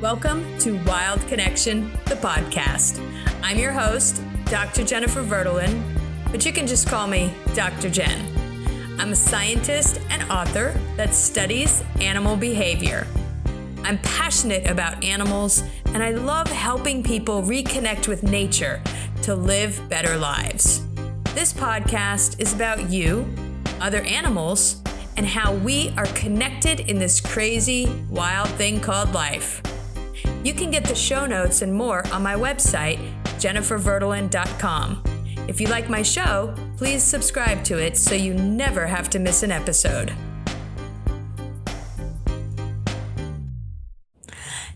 Welcome to Wild Connection, the podcast. I'm your host, Dr. Jennifer Verdelin, but you can just call me Dr. Jen. I'm a scientist and author that studies animal behavior. I'm passionate about animals, and I love helping people reconnect with nature to live better lives. This podcast is about you, other animals, and how we are connected in this crazy, wild thing called life. You can get the show notes and more on my website, jenniferverdelin.com. If you like my show, please subscribe to it so you never have to miss an episode.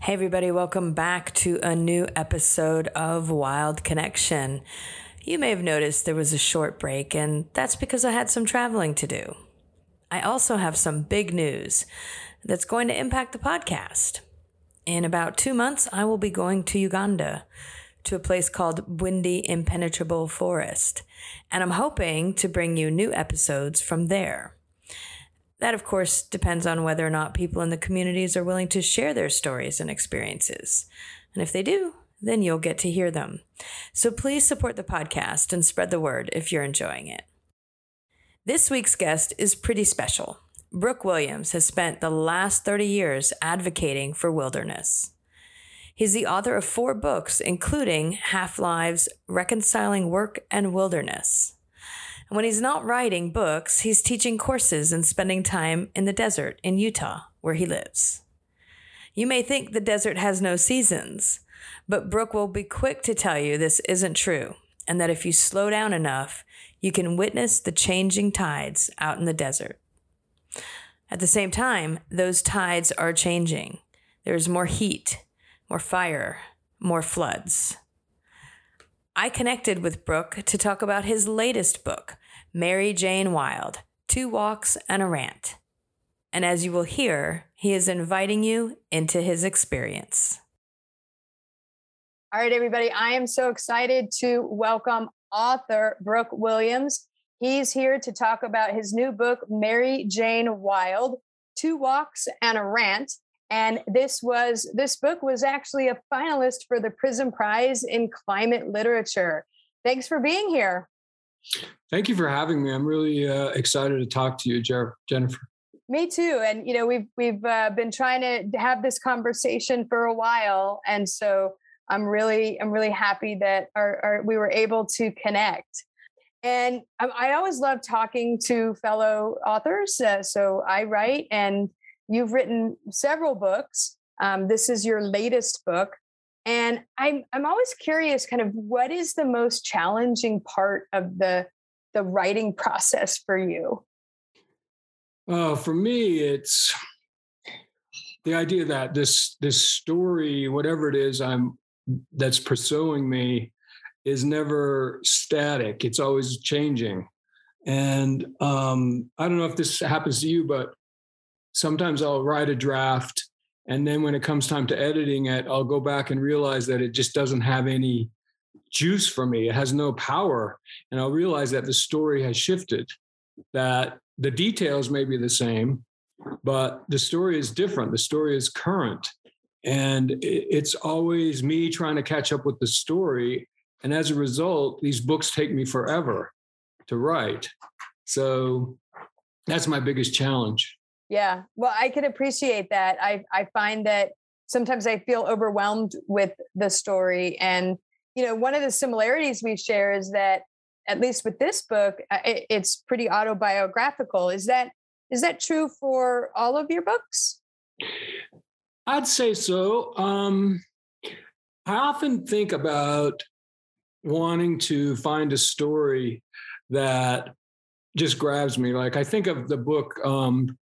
Hey, everybody, welcome back to a new episode of Wild Connection. You may have noticed there was a short break, and that's because I had some traveling to do. I also have some big news that's going to impact the podcast. In about two months, I will be going to Uganda to a place called Bwindi Impenetrable Forest, and I'm hoping to bring you new episodes from there. That, of course, depends on whether or not people in the communities are willing to share their stories and experiences. And if they do, then you'll get to hear them. So please support the podcast and spread the word if you're enjoying it. This week's guest is pretty special. Brooke Williams has spent the last 30 years advocating for wilderness. He's the author of four books, including Half Lives Reconciling Work and Wilderness. When he's not writing books, he's teaching courses and spending time in the desert in Utah, where he lives. You may think the desert has no seasons, but Brooke will be quick to tell you this isn't true, and that if you slow down enough, you can witness the changing tides out in the desert. At the same time, those tides are changing. There's more heat, more fire, more floods. I connected with Brooke to talk about his latest book, Mary Jane Wild Two Walks and a Rant. And as you will hear, he is inviting you into his experience. All right, everybody, I am so excited to welcome author Brooke Williams. He's here to talk about his new book, Mary Jane Wild Two Walks and a Rant. And this was this book was actually a finalist for the Prism Prize in Climate Literature. Thanks for being here. Thank you for having me. I'm really uh, excited to talk to you, Jennifer. Me too. And you know, we've we've uh, been trying to have this conversation for a while, and so I'm really I'm really happy that our, our we were able to connect. And I, I always love talking to fellow authors. Uh, so I write, and you've written several books. Um, this is your latest book, and I'm I'm always curious, kind of, what is the most challenging part of the the writing process for you? Uh, for me, it's the idea that this this story, whatever it is I'm that's pursuing me is never static. It's always changing. And um, i don't know if this happens to you but sometimes i'll write a draft and then when it comes time to editing it i'll go back and realize that it just doesn't have any juice for me. It has no power. And i'll realize that the story has shifted that the details may be the same but the story is different. The story is current. And it's always me trying to catch up with the story and as a result these books take me forever to write. So that's my biggest challenge. Yeah. Well i can appreciate that. I i find that sometimes i feel overwhelmed with the story. And you know one of the similarities we share is that at least with this book uh, it's pretty autobiographical. Is that is that true for all of your books? I'd say so. Um, I often think about wanting to find a story that just grabs me. Like I think of the book, um,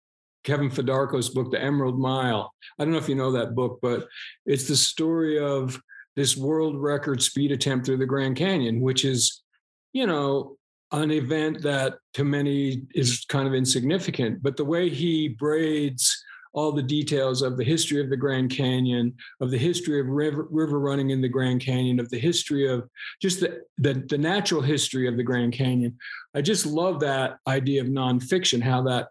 Kevin Fedarko's book, The Emerald Mile. I don't know if you know that book, but it's the story of this world record speed attempt through the Grand Canyon, which is, you know, an event that to many is kind of insignificant. But the way he braids all the details of the history of the Grand Canyon, of the history of river, river running in the Grand Canyon, of the history of just the, the, the natural history of the Grand Canyon. I just love that idea of nonfiction, how that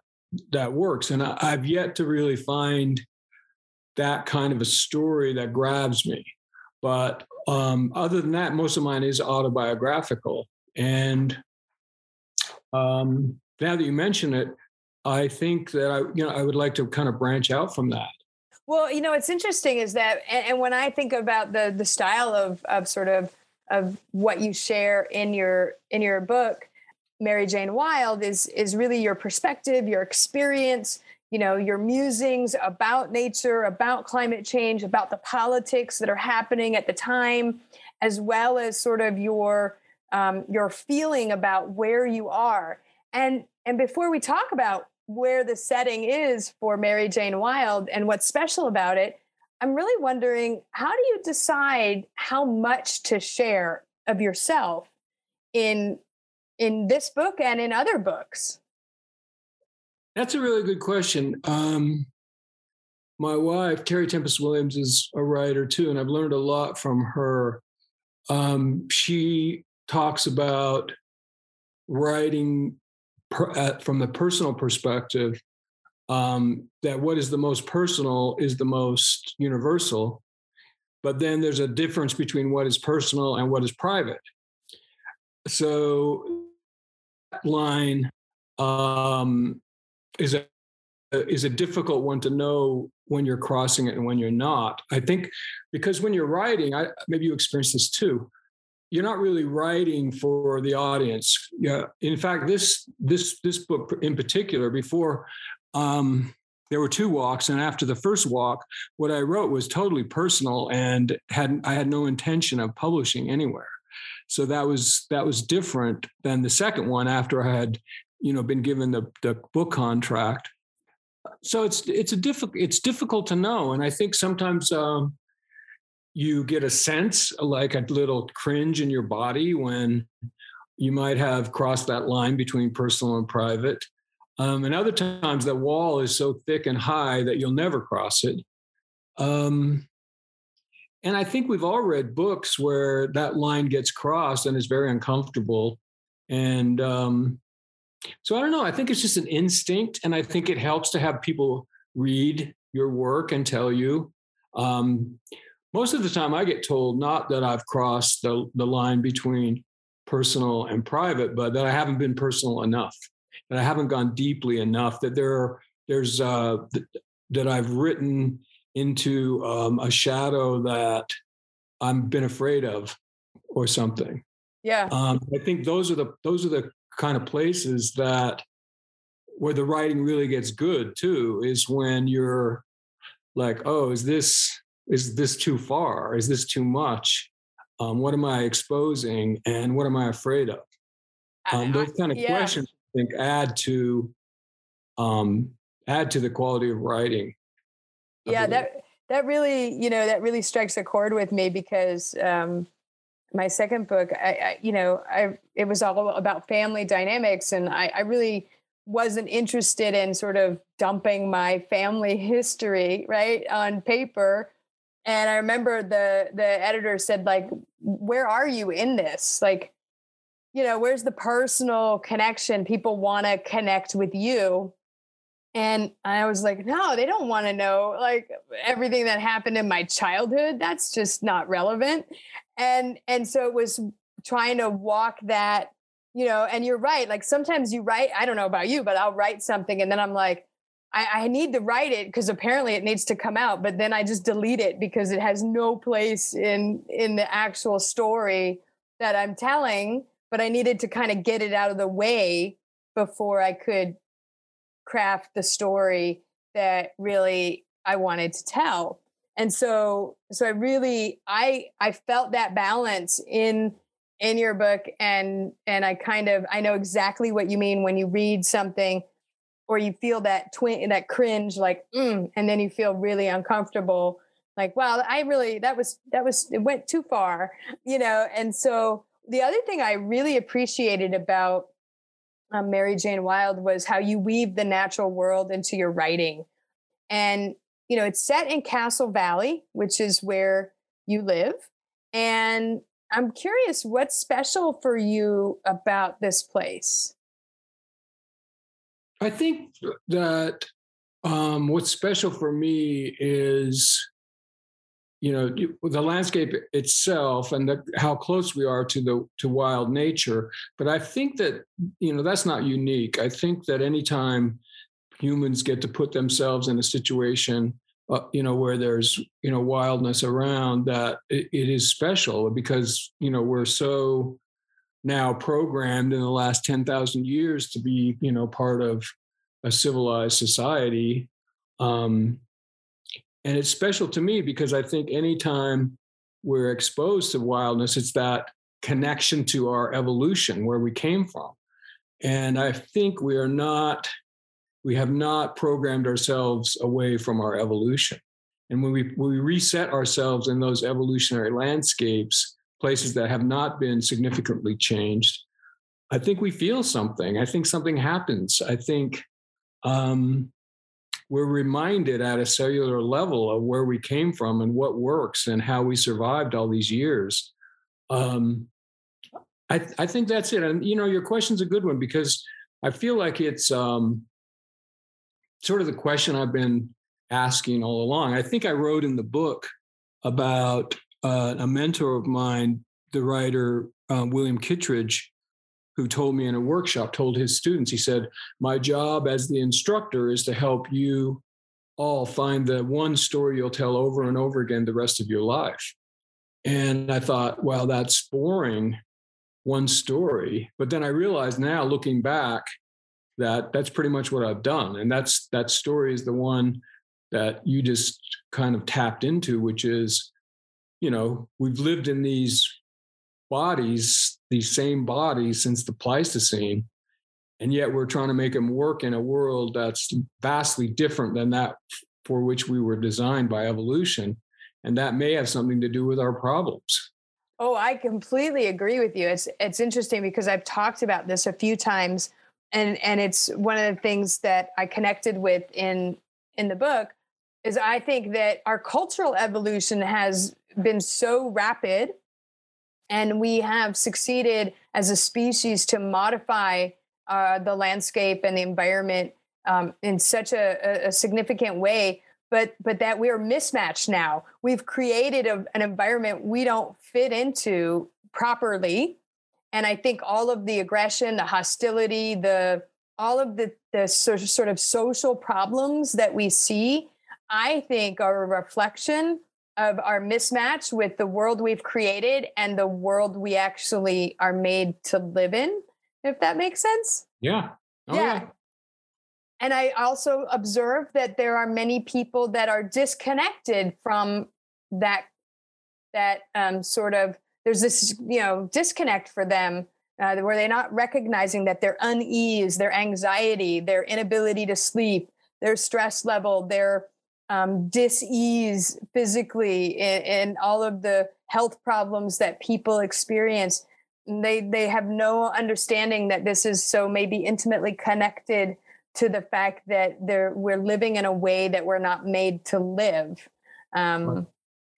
that works. And I, I've yet to really find that kind of a story that grabs me. But um, other than that, most of mine is autobiographical. And um, now that you mention it, I think that I, you know, I would like to kind of branch out from that. Well, you know, what's interesting is that, and, and when I think about the the style of of sort of of what you share in your in your book, Mary Jane Wild is is really your perspective, your experience, you know, your musings about nature, about climate change, about the politics that are happening at the time, as well as sort of your um, your feeling about where you are. And and before we talk about where the setting is for Mary Jane Wild and what's special about it, I'm really wondering how do you decide how much to share of yourself in in this book and in other books? That's a really good question. Um, my wife, Terry Tempest Williams, is a writer too, and I've learned a lot from her. Um, she talks about writing per, at, from the personal perspective um, that what is the most personal is the most universal but then there's a difference between what is personal and what is private. So that line um, is a is a difficult one to know when you're crossing it and when you're not. I think because when you're writing I, maybe you experience this too you're not really writing for the audience. Yeah. In fact, this this this book in particular, before um, there were two walks, and after the first walk, what I wrote was totally personal and had I had no intention of publishing anywhere. So that was that was different than the second one after I had, you know, been given the the book contract. So it's it's a difficult it's difficult to know, and I think sometimes. Um, you get a sense like a little cringe in your body when you might have crossed that line between personal and private. Um, and other times that wall is so thick and high that you'll never cross it. Um, and I think we've all read books where that line gets crossed and is very uncomfortable. And um, so I don't know. I think it's just an instinct. And I think it helps to have people read your work and tell you. Um, most of the time I get told not that I've crossed the, the line between personal and private, but that I haven't been personal enough, that I haven't gone deeply enough, that there are, there's uh, th- that I've written into um, a shadow that I'm been afraid of or something. Yeah. Um, I think those are the those are the kind of places that where the writing really gets good too is when you're like, oh, is this is this too far? Is this too much? Um, what am I exposing and what am I afraid of? Um, those kind of yeah. questions, I think, add to um, add to the quality of writing. Yeah, that that really, you know, that really strikes a chord with me because um, my second book, I, I, you know, I it was all about family dynamics, and I, I really wasn't interested in sort of dumping my family history right on paper and i remember the the editor said like where are you in this? Like you know where's the personal connection? People want to connect with you. And i was like no they don't want to know like everything that happened in my childhood. That's just not relevant. And and so it was trying to walk that you know and you're right like sometimes you write i don't know about you but i'll write something and then i'm like I, I need to write it because apparently it needs to come out, but then I just delete it because it has no place in in the actual story that I'm telling. But I needed to kind of get it out of the way before I could craft the story that really I wanted to tell. And so so I really I I felt that balance in in your book and and I kind of I know exactly what you mean when you read something or you feel that twin that cringe like mm, and then you feel really uncomfortable like wow i really that was that was it went too far you know? And so the other thing i really appreciated about um, mary jane wild was how you weave the natural world into your writing. And you know it's set in castle valley which is where you live. And i'm curious what's special for you about this place I think that um, what's special for me is you know the landscape itself and the, how close we are to the to wild nature. But i think that you know that's not unique. I think that anytime humans get to put themselves in a situation uh, you know where there's you know wildness around that it, it is special because you know we're so now programmed in the last 10,000 years to be you know part of a civilized society um, and it's special to me because I think anytime we're exposed to wildness, it's that connection to our evolution, where we came from. And I think we are not, we have not programmed ourselves away from our evolution. And when we, when we reset ourselves in those evolutionary landscapes, places that have not been significantly changed, I think we feel something. I think something happens. I think um, we're reminded at a cellular level of where we came from and what works and how we survived all these years. Um, I, I think that's it. And you know, your question's a good one because I feel like it's um, sort of the question I've been asking all along. I think I wrote in the book about uh, a mentor of mine, the writer uh, William Kittredge, who told me in a workshop, told his students, he said, My job as the instructor is to help you all find the one story you'll tell over and over again the rest of your life. And I thought, well, that's boring, one story. But then I realized now, looking back, that that's pretty much what I've done. And that's that story is the one that you just kind of tapped into, which is, you know, we've lived in these bodies, these same bodies since the Pleistocene. And yet we're trying to make them work in a world that's vastly different than that for which we were designed by evolution. And that may have something to do with our problems. Oh, I completely agree with you. It's it's interesting because I've talked about this a few times and and it's one of the things that I connected with in in the book is I think that our cultural evolution has been so rapid and we have succeeded as a species to modify uh, the landscape and the environment um, in such a, a, significant way but but that we're mismatched now. We've created a, an environment we don't fit into properly and i think all of the aggression the hostility the all of the the sort of social problems that we see i think are a reflection of our mismatch with the world we've created and the world we actually are made to live in, if that makes sense. Yeah. Oh, yeah. yeah. And I also observe that there are many people that are disconnected from that that um, sort of there's this you know disconnect for them uh, where they're not recognizing that their unease, their anxiety, their inability to sleep, their stress level, their um, dis-ease physically and, and all of the health problems that people experience. They they have no understanding that this is so maybe intimately connected to the fact that they're we're living in a way that we're not made to live. Um, right.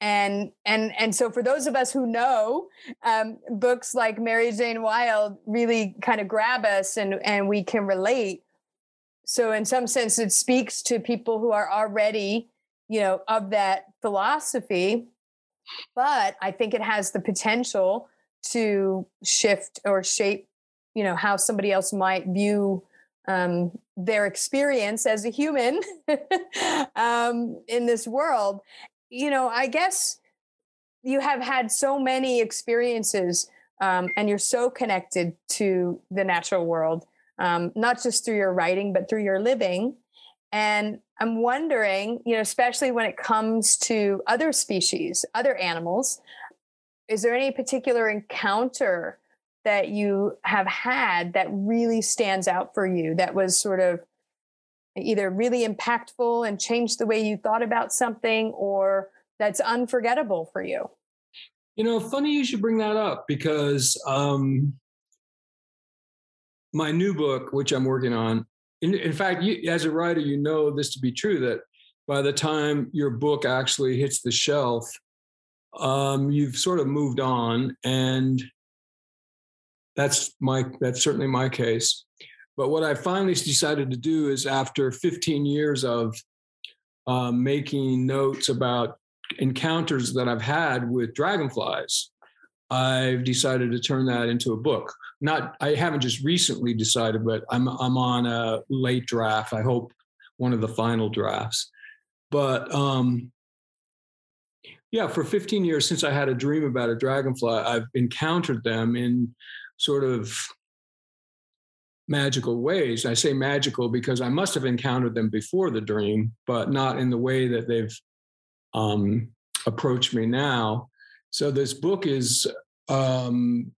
and and and so for those of us who know um, books like mary jane wild really kind of grab us and and we can relate so in some sense it speaks to people who are already you know of that philosophy. But i think it has the potential to shift or shape you know how somebody else might view um, their experience as a human um, in this world. You know i guess you have had so many experiences um, and you're so connected to the natural world um, not just through your writing, but through your living. And I'm wondering, you know, especially when it comes to other species, other animals, is there any particular encounter that you have had that really stands out for you that was sort of either really impactful and changed the way you thought about something or that's unforgettable for you? You know, funny you should bring that up because um, my new book, which I'm working on, in, in fact, you, as a writer, you know this to be true that by the time your book actually hits the shelf, um, you've sort of moved on, and that's my that's certainly my case. But what I finally decided to do is after 15 years of uh, making notes about encounters that I've had with dragonflies, I've decided to turn that into a book. Not, I haven't just recently decided, but I'm I'm on a late draft. I hope one of the final drafts. But um, yeah, for 15 years since I had a dream about a dragonfly, I've encountered them in sort of magical ways. I say magical because I must have encountered them before the dream, but not in the way that they've um, approached me now. So this book is um,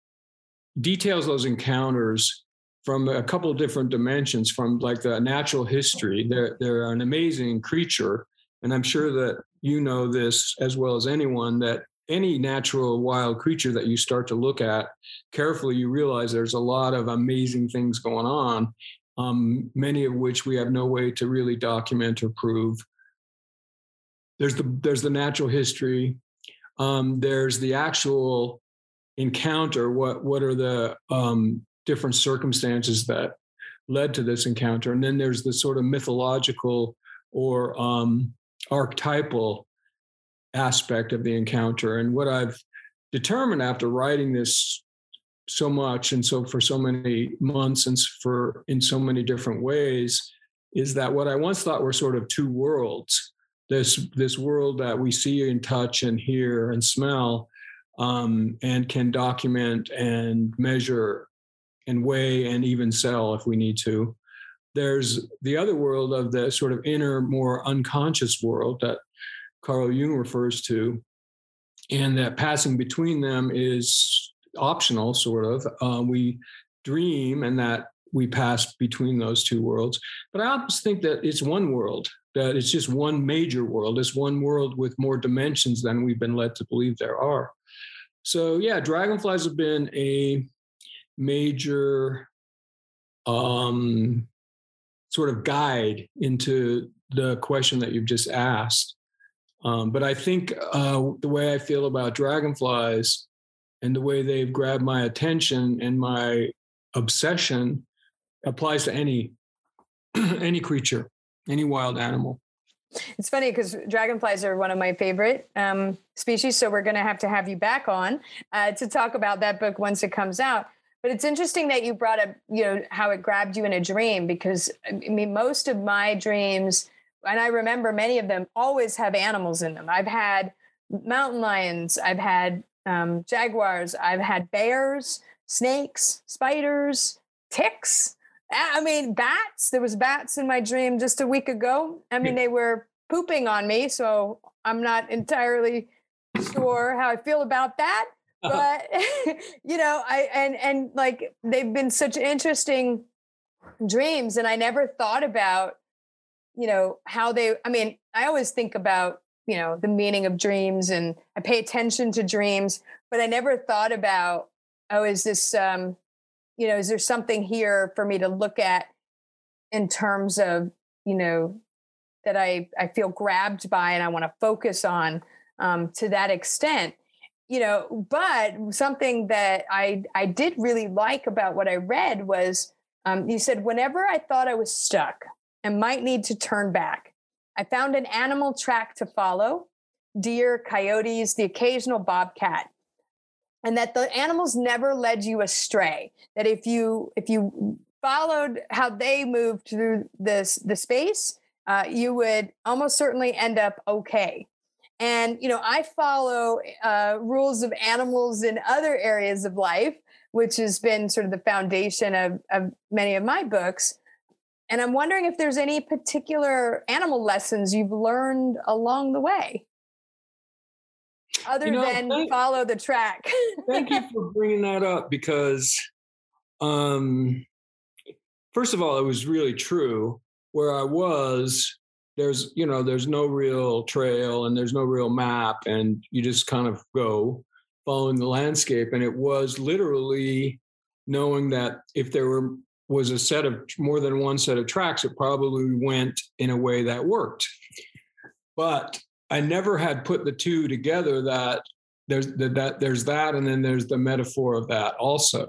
details those encounters from a couple of different dimensions, from like the natural history. They're they're an amazing creature, and I'm sure that you know this as well as anyone that any natural wild creature that you start to look at carefully, you realize there's a lot of amazing things going on, um, many of which we have no way to really document or prove. There's the there's the natural history. Um, there's the actual encounter. What what are the um, different circumstances that led to this encounter? And then there's the sort of mythological or um, archetypal aspect of the encounter. And what I've determined after writing this so much and so for so many months and for in so many different ways is that what I once thought were sort of two worlds, this this world that we see and touch and hear and smell, um, and can document and measure and weigh and even sell if we need to. There's the other world of the sort of inner, more unconscious world that Carl Jung refers to, and that passing between them is optional, sort of. Uh, we dream and that we pass between those two worlds. But I always think that it's one world, that it's just one major world. It's one world with more dimensions than we've been led to believe there are. So, yeah, dragonflies have been a major um, sort of guide into the question that you've just asked. Um, but I think uh, the way I feel about dragonflies and the way they've grabbed my attention and my obsession applies to any any creature, any wild animal. It's funny because dragonflies are one of my favorite um, species, so we're going to have to have you back on uh, to talk about that book once it comes out. But it's interesting that you brought up, you know, how it grabbed you in a dream because I mean, most of my dreams and I remember many of them always have animals in them. I've had mountain lions, I've had um, jaguars, I've had bears, snakes, spiders, ticks. I mean, bats. There was bats in my dream just a week ago. I mean, they were pooping on me, so I'm not entirely sure how I feel about that. But you know, I and and like they've been such interesting dreams, and I never thought about you know how they i mean i always think about you know the meaning of dreams and i pay attention to dreams but i never thought about oh is this um you know is there something here for me to look at in terms of you know that i i feel grabbed by and i want to focus on um to that extent you know but something that i i did really like about what i read was um, you said whenever i thought i was stuck and might need to turn back. I found an animal track to follow deer, coyotes, the occasional bobcat. And that the animals never led you astray. That if you if you followed how they moved through this the space, uh, you would almost certainly end up okay. And you know, I follow uh, rules of animals in other areas of life, which has been sort of the foundation of, of many of my books. And I'm wondering if there's any particular animal lessons you've learned along the way, other you know, than thank, follow the track. thank you for bringing that up because, um, first of all, it was really true. Where I was, there's you know there's no real trail and there's no real map, and you just kind of go following the landscape. And it was literally knowing that if there were was a set of more than one set of tracks, it probably went in a way that worked. But I never had put the two together that there's the, that there's that and then there's the metaphor of that also.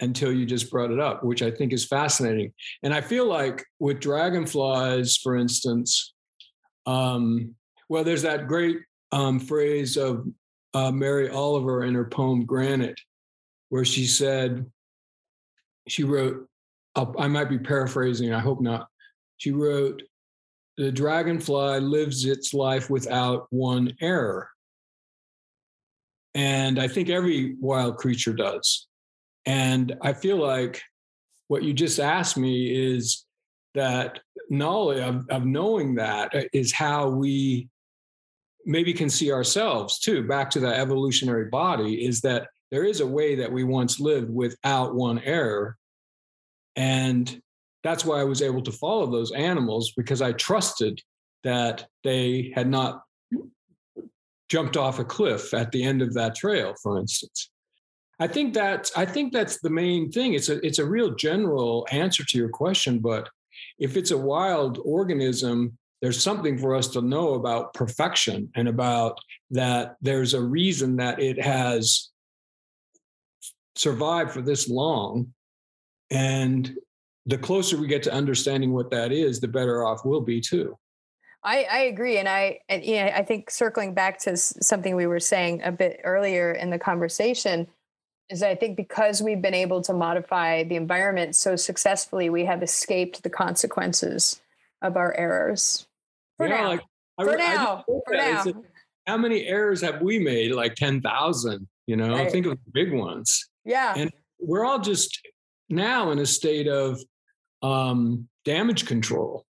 until you just brought it up, which I think is fascinating. And I feel like with dragonflies, for instance, um, well, there's that great um, phrase of uh, Mary Oliver in her poem Granite, where she said, she wrote, I might be paraphrasing, I hope not. She wrote, The dragonfly lives its life without one error. And I think every wild creature does. And I feel like what you just asked me is that knowledge of, of knowing that uh, is how we maybe can see ourselves too back to the evolutionary body is that there is a way that we once lived without one error and that's why i was able to follow those animals because i trusted that they had not jumped off a cliff at the end of that trail for instance. I think that i think that's the main thing. It's a it's a real general answer to your question but if it's a wild organism there's something for us to know about perfection and about that there's a reason that it has survived for this long. And the closer we get to understanding what that is the better off we'll be too I, I agree, and I and yeah, I think circling back to something we were saying a bit earlier in the conversation is I think because we've been able to modify the environment so successfully, we have escaped the consequences of our errors. For yeah, now. Like, for I, now. I for now. How many errors have we made? Like 10,000, you know, right. think of the big ones. Yeah. And we're all just now in a state of um, damage control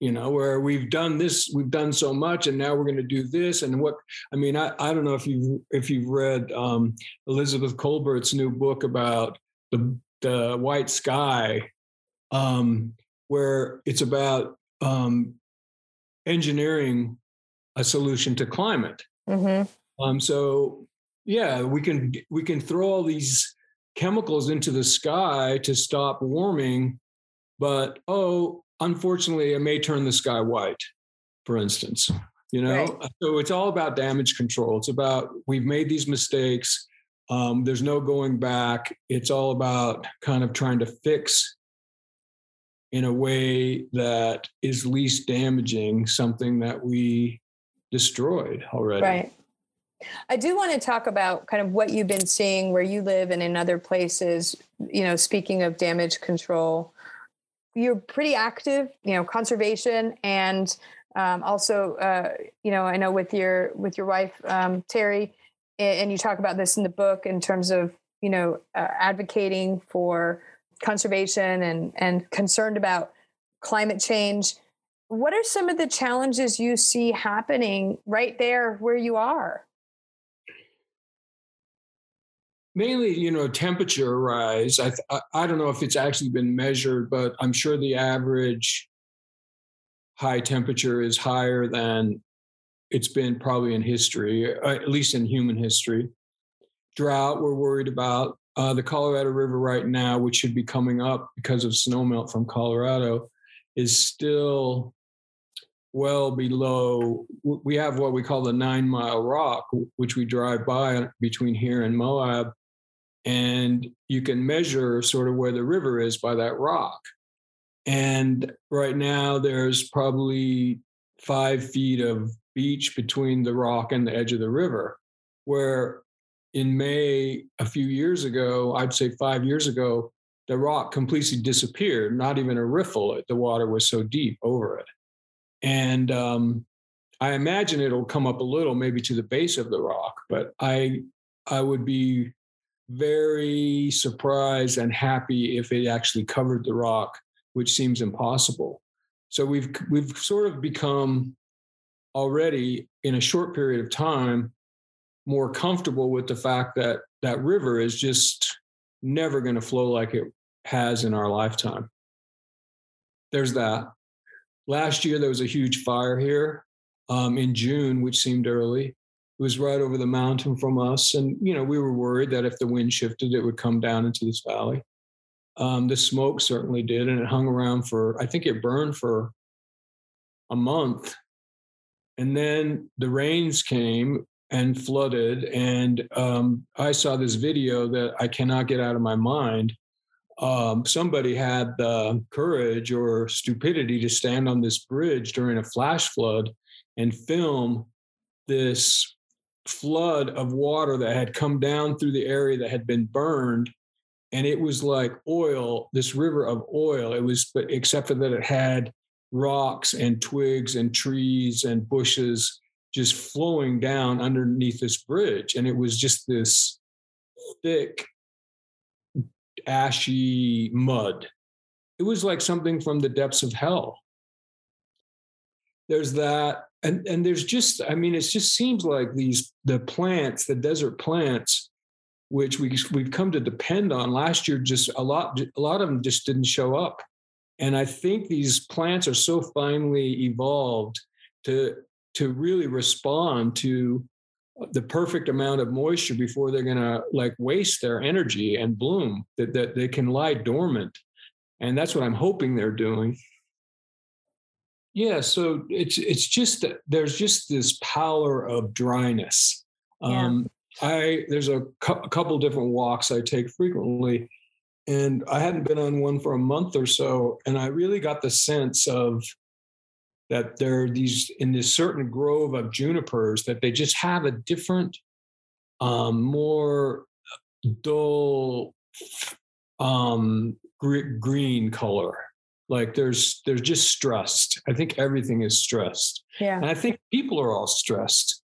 you know where we've done this we've done so much and now we're going to do this and what i mean i, I don't know if you if you've read um, elizabeth Kolbert's new book about the the white sky um, where it's about um, engineering a solution to climate mm-hmm. um, so yeah we can we can throw all these chemicals into the sky to stop warming but oh unfortunately, it may turn the sky white, for instance. You know, right. so it's all about damage control. It's about we've made these mistakes. Um, there's no going back. It's all about kind of trying to fix in a way that is least damaging something that we destroyed already. Right. I do want to talk about kind of what you've been seeing where you live and in other places. You know, speaking of damage control, you're pretty active, you know, conservation and um, also, uh, you know, I know with your with your wife um, Terry, and you talk about this in the book in terms of you know uh, advocating for conservation and and concerned about climate change. What are some of the challenges you see happening right there where you are? Mainly you know temperature rise. I, I, don't know if it's actually been measured but i'm sure the average high temperature is higher than it's been probably in history uh, at least in human history. Drought we're worried about. Uh, the colorado river right now which should be coming up because of snowmelt from colorado is still well below we have what we call the nine mile rock which we drive by between here and moab and you can measure sort of where the river is by that rock. And right now, there's probably five feet of beach between the rock and the edge of the river. Where in May, a few years ago, I'd say five years ago, the rock completely disappeared, not even a riffle. The water was so deep over it. And um, I imagine it'll come up a little, maybe to the base of the rock, but I I would be very surprised and happy if it actually covered the rock, which seems impossible. So we've we've sort of become already in a short period of time more comfortable with the fact that that river is just never going to flow like it has in our lifetime. There's that. Last year there was a huge fire here um, in June, which seemed early. It was right over the mountain from us. And, you know, we were worried that if the wind shifted, it would come down into this valley. Um, the smoke certainly did. And it hung around for, I think it burned for a month. And then the rains came and flooded. And um, I saw this video that I cannot get out of my mind. Um, somebody had the courage or stupidity to stand on this bridge during a flash flood and film this flood of water that had come down through the area that had been burned and it was like oil this river of oil it was but except for that it had rocks and twigs and trees and bushes just flowing down underneath this bridge. And it was just this thick, ashy mud. It was like something from the depths of hell. There's that. And, and there's just, I mean, it just seems like these, the plants, the desert plants, which we, we've come to depend on last year, just a lot, a lot of them just didn't show up. And I think these plants are so finely evolved to to really respond to the perfect amount of moisture before they're going to like waste their energy and bloom that, that they can lie dormant and that's what i'm hoping they're doing yeah so it's it's just that there's just this power of dryness yeah. um i there's a, cu- a couple different walks i take frequently and i hadn't been on one for a month or so and i really got the sense of that there are these in this certain grove of junipers that they just have a different um, more dull um, green color like there's there's just stressed. I think everything is stressed. Yeah. And i think people are all stressed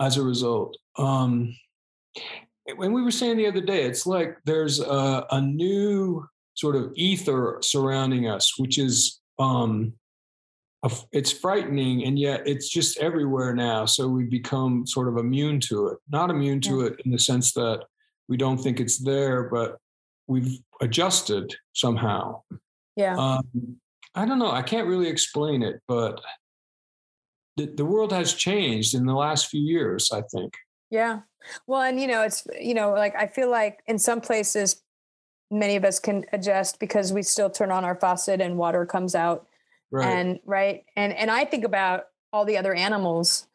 as a result. Um when we were saying the other day it's like there's a, a new sort of ether surrounding us which is um it's frightening and yet it's just everywhere now so we've become sort of immune to it. Not immune to yeah. it in the sense that we don't think it's there but we've adjusted somehow yeah. Um, i don't know i can't really explain it but the, the world has changed in the last few years i think. Yeah. Well and you know it's you know like i feel like in some places many of us can adjust because we still turn on our faucet and water comes out right. and right? And and i think about all the other animals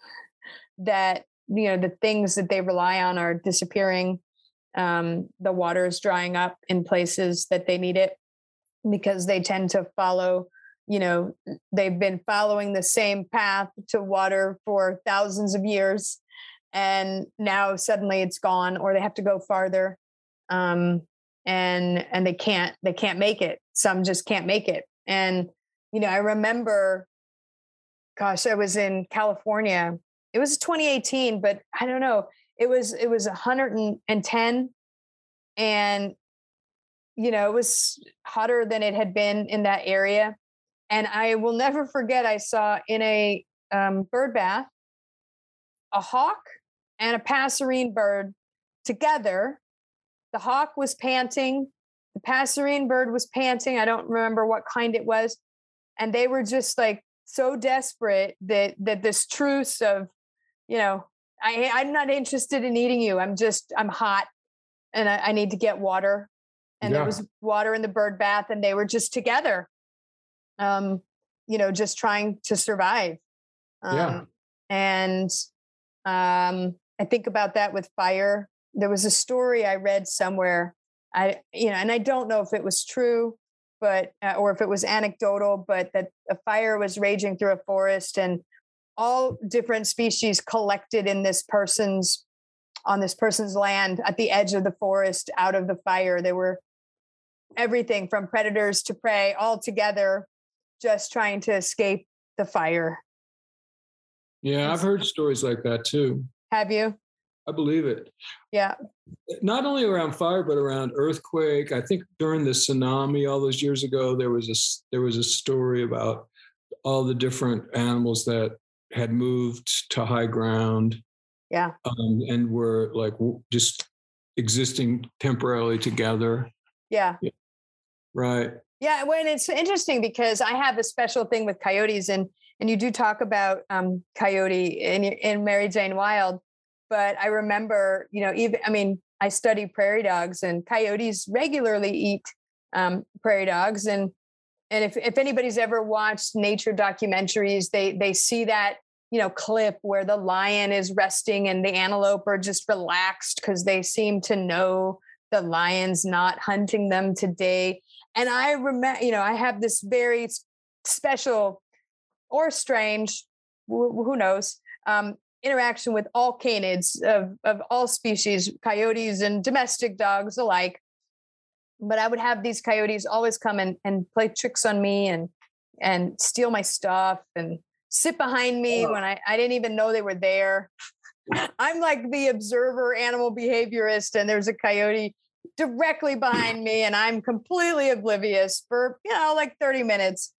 that you know the things that they rely on are disappearing um, the water is drying up in places that they need it because they tend to follow you know they've been following the same path to water for thousands of years and now suddenly it's gone or they have to go farther um, and and they can't they can't make it some just can't make it and you know, I remember, gosh, I was in California. It was 2018, but I don't know. It was it was 110, and you know, it was hotter than it had been in that area. And I will never forget. I saw in a um, bird bath a hawk and a passerine bird together. The hawk was panting. The passerine bird was panting. I don't remember what kind it was and they were just like so desperate that that this truce of you know I, i'm not interested in eating you i'm just i'm hot and i, I need to get water and yeah. there was water in the bird bath and they were just together um you know just trying to survive um, yeah. and um i think about that with fire there was a story i read somewhere i you know and i don't know if it was true but uh, or if it was anecdotal, but that a fire was raging through a forest and all different species collected in this person's on this person's land at the edge of the forest out of the fire. There were everything from predators to prey all together, just trying to escape the fire. Yeah, I've heard stories like that too. Have you? I believe it. Yeah. Not only around fire, but around earthquake. I think during the tsunami all those years ago, there was a there was a story about all the different animals that had moved to high ground. Yeah. Um, and were like just existing temporarily together. Yeah. yeah. Right. Yeah. When it's interesting because I have a special thing with coyotes, and and you do talk about um, coyote in in Mary Jane Wild but I remember, you know, even I mean, I study prairie dogs, and coyotes regularly eat um, prairie dogs, and and if if anybody's ever watched nature documentaries, they they see that you know clip where the lion is resting and the antelope are just relaxed because they seem to know the lion's not hunting them today and i remember you know i have this very special or strange who knows um, interaction with all canids of, of all species coyotes and domestic dogs alike but i would have these coyotes always come and, and play tricks on me and and steal my stuff and sit behind me oh. when I, I didn't even know they were there. I'm like the observer animal behaviorist, and there's a coyote directly behind me, and I'm completely oblivious for, you know, like 30 minutes.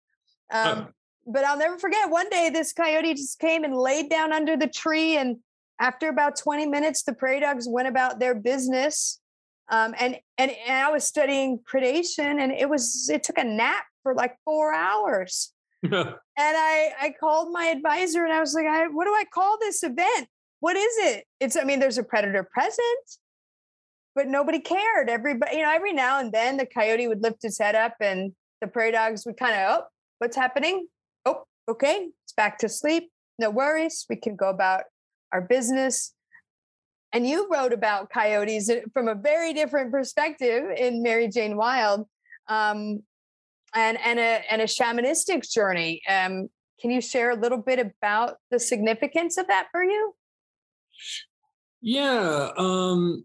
Um, But I'll never forget one day this coyote just came and laid down under the tree. And after about 20 minutes, the prairie dogs went about their business. Um, and, and and I was studying predation, and it was it took a nap for like four hours. and I I called my advisor and I was like, I, what do I call this event? What is it? It's I mean, there's a predator present, but nobody cared. Everybody, you know, every now and then the coyote would lift his head up and the prairie dogs would kind of, oh, what's happening? Oh, okay, it's back to sleep. No worries. We can go about our business. And you wrote about coyotes from a very different perspective in Mary Jane Wild. Um, and and a and a shamanistic journey. Um, can you share a little bit about the significance of that for you? Yeah, um,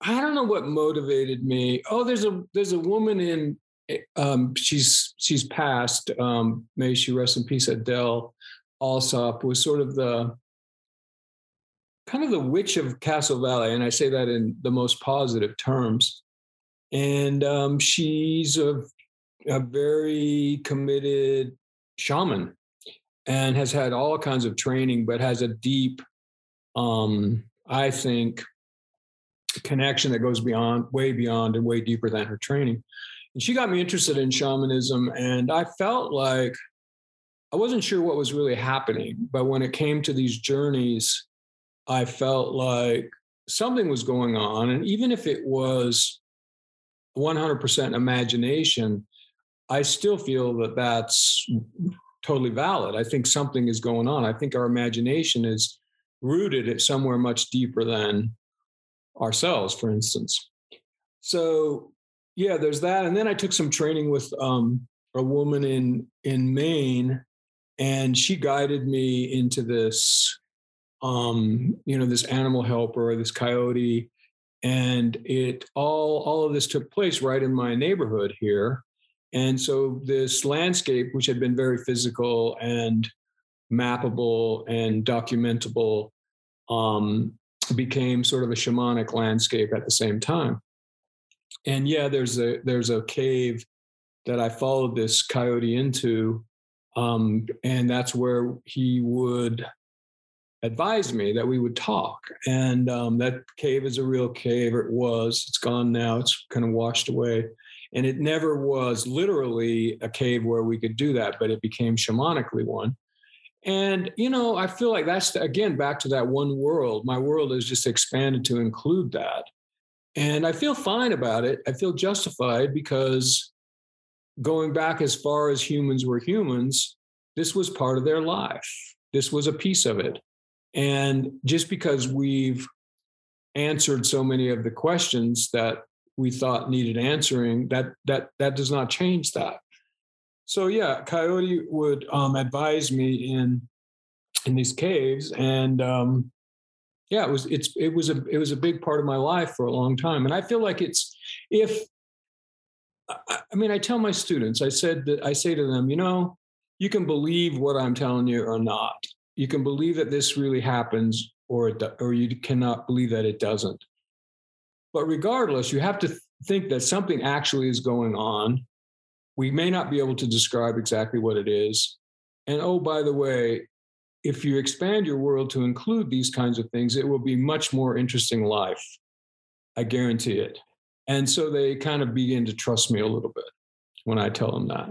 I don't know what motivated me. Oh, there's a there's a woman in um, she's she's passed. Um, may she rest in peace. Adele Alsop was sort of the kind of the witch of Castle Valley, and I say that in the most positive terms and um, she's a, a very committed shaman and has had all kinds of training, but has a deep, um, I think, connection that goes beyond, way beyond, and way deeper than her training. And she got me interested in shamanism, and I felt like I wasn't sure what was really happening. But when it came to these journeys, I felt like something was going on. And even if it was 100% imagination, I still feel that that's totally valid. I think something is going on. I think our imagination is rooted at somewhere much deeper than ourselves, for instance. So, yeah, there's that. And then I took some training with um, a woman in in Maine, and she guided me into this, um, you know, this animal helper, this coyote and it all all of this took place right in my neighborhood here and so this landscape which had been very physical and mappable and documentable um, became sort of a shamanic landscape at the same time and yeah there's a there's a cave that i followed this coyote into um, and that's where he would advised me that we would talk. And um, that cave is a real cave, it was. It's gone now. It's kind of washed away. And it never was literally a cave where we could do that, but it became shamanically one. And, you know, I feel like that's, again, back to that one world. My world has just expanded to include that. And I feel fine about it. I feel justified because going back as far as humans were humans, this was part of their life. This was a piece of it. And just because we've answered so many of the questions that we thought needed answering, that that that does not change that. So yeah, Coyote would um, advise me in in these caves, and um, yeah, it was it's it was a it was a big part of my life for a long time, and I feel like it's if I mean I tell my students I said that I say to them, you know, you can believe what I'm telling you or not. You can believe that this really happens or it, or you cannot believe that it doesn't. But regardless you have to think that something actually is going on we may not be able to describe exactly what it is and oh by the way if you expand your world to include these kinds of things it will be much more interesting life i guarantee it and so they kind of begin to trust me a little bit when i tell them that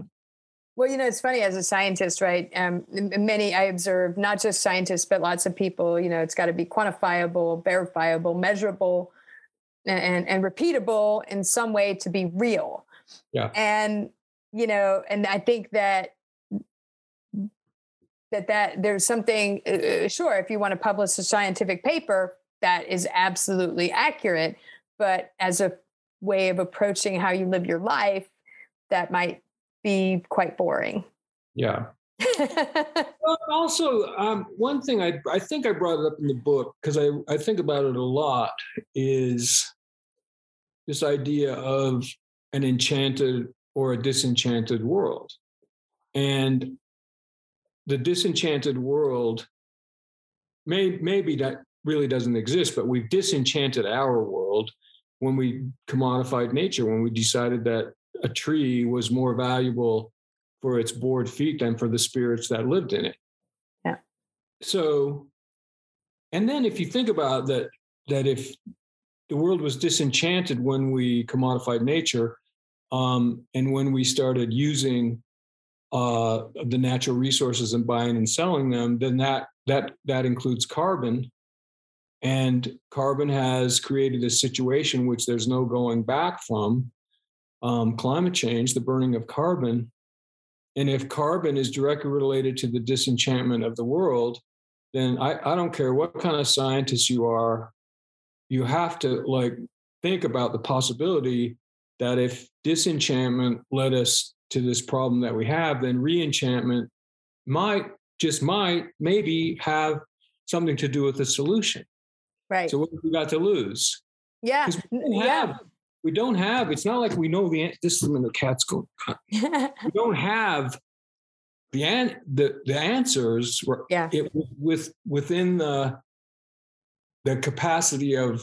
well, you know, it's funny as a scientist, right? Um, many I observe, not just scientists, but lots of people. You know, it's got to be quantifiable, verifiable, measurable, and and repeatable in some way to be real. Yeah. And you know, and I think that that that there's something uh, uh, sure if you want to publish a scientific paper that is absolutely accurate but as a way of approaching how you live your life that might be quite boring. Yeah. Well, also um, one thing I, I think i brought it up in the book because I, I think about it a lot is this idea of an enchanted or a disenchanted world and the disenchanted world may maybe that really doesn't exist, but we've disenchanted our world when we commodified nature, when we decided that a tree was more valuable for its board feet than for the spirits that lived in it. Yeah. So, and then if you think about that, that if the world was disenchanted when we commodified nature, um, and when we started using uh, the natural resources and buying and selling them, then that that that includes carbon. And carbon has created a situation which there's no going back from. Um, climate change, the burning of carbon, and if carbon is directly related to the disenchantment of the world, then I, I don't care what kind of scientist you are, you have to like think about the possibility that if disenchantment led us to this problem that we have, then reenchantment might just might maybe have something to do with the solution. Right. So what have we got to lose? Yeah. We don't have, yeah. we don't have, it's not like we know the this is when the cat's going. we don't have the an, the the answers yeah. it, with within the the capacity of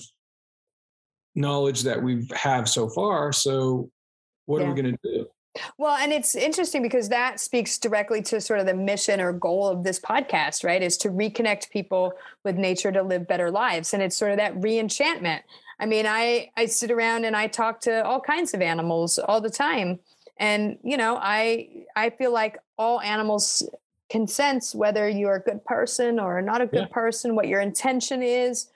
knowledge that we have so far. So what yeah. are we going to do? Well, and it's interesting because that speaks directly to sort of the mission or goal of this podcast, right? Is to reconnect people with nature to live better lives. And it's sort of that reenchantment. I mean, I I sit around and I talk to all kinds of animals all the time. And, you know, I I feel like all animals can sense whether you're a good person or not a good yeah. person, what your intention is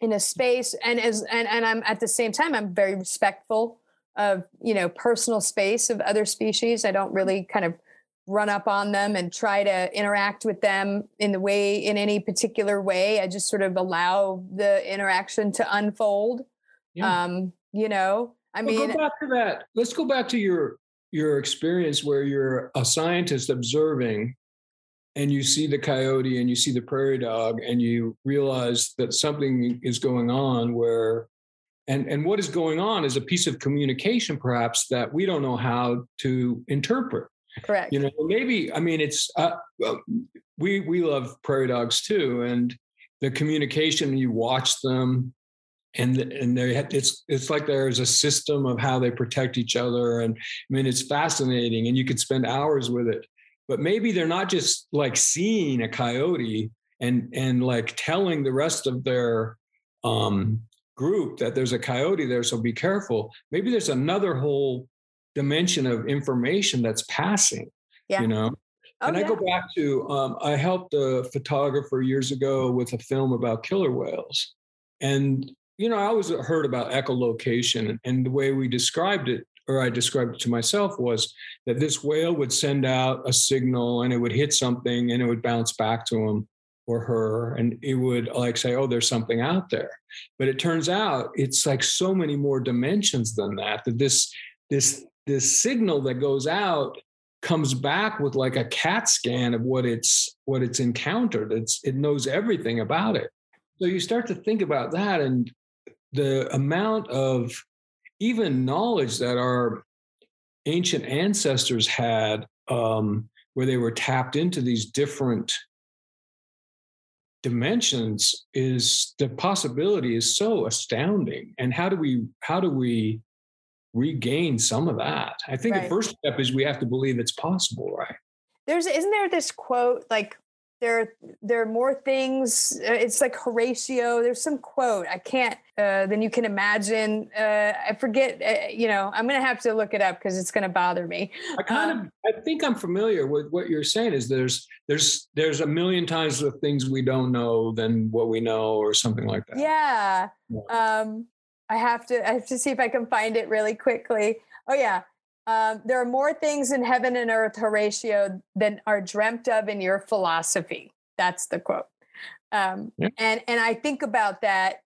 in a space. And as and, and I'm at the same time, I'm very respectful of you know personal space of other species i don't really kind of run up on them and try to interact with them in the way in any particular way i just sort of allow the interaction to unfold yeah. um you know i well, mean go back to that let's go back to your your experience where you're a scientist observing and you see the coyote and you see the prairie dog and you realize that something is going on where and and what is going on is a piece of communication perhaps that we don't know how to interpret. Correct. You know maybe i mean it's uh, we we love prairie dogs too and the communication you watch them and and they it's it's like there's a system of how they protect each other and i mean it's fascinating and you could spend hours with it but maybe they're not just like seeing a coyote and and like telling the rest of their um group that there's a coyote there, so be careful. Maybe there's another whole dimension of information that's passing. Yeah. You know? Oh, and I go back to um, I helped a photographer years ago with a film about killer whales. And, you know, I always heard about echolocation and the way we described it, or I described it to myself, was that this whale would send out a signal and it would hit something and it would bounce back to him or her and it would like say oh there's something out there. But it turns out it's like so many more dimensions than that that this this this signal that goes out comes back with like a cat scan of what it's what it's encountered. It's it knows everything about it. So you start to think about that and the amount of even knowledge that our ancient ancestors had um, where they were tapped into these different dimensions is the possibility is so astounding. And how do we how do we regain some of that? I think right. the first step is we have to believe it's possible right? There's isn't there this quote like there there are more things uh, it's like horatio there's some quote i can't uh, than you can imagine. Uh, i forget uh, you know i'm gonna have to look it up because it's gonna bother me. I kind um, of i think i'm familiar with what you're saying is there's there's there's a million times the things we don't know than what we know or something like that. Yeah, yeah. um i have to i have to see if i can find it really quickly. Oh yeah Um, there are more things in heaven and earth, Horatio, than are dreamt of in your philosophy. That's the quote. Um, yeah. And and I think about that,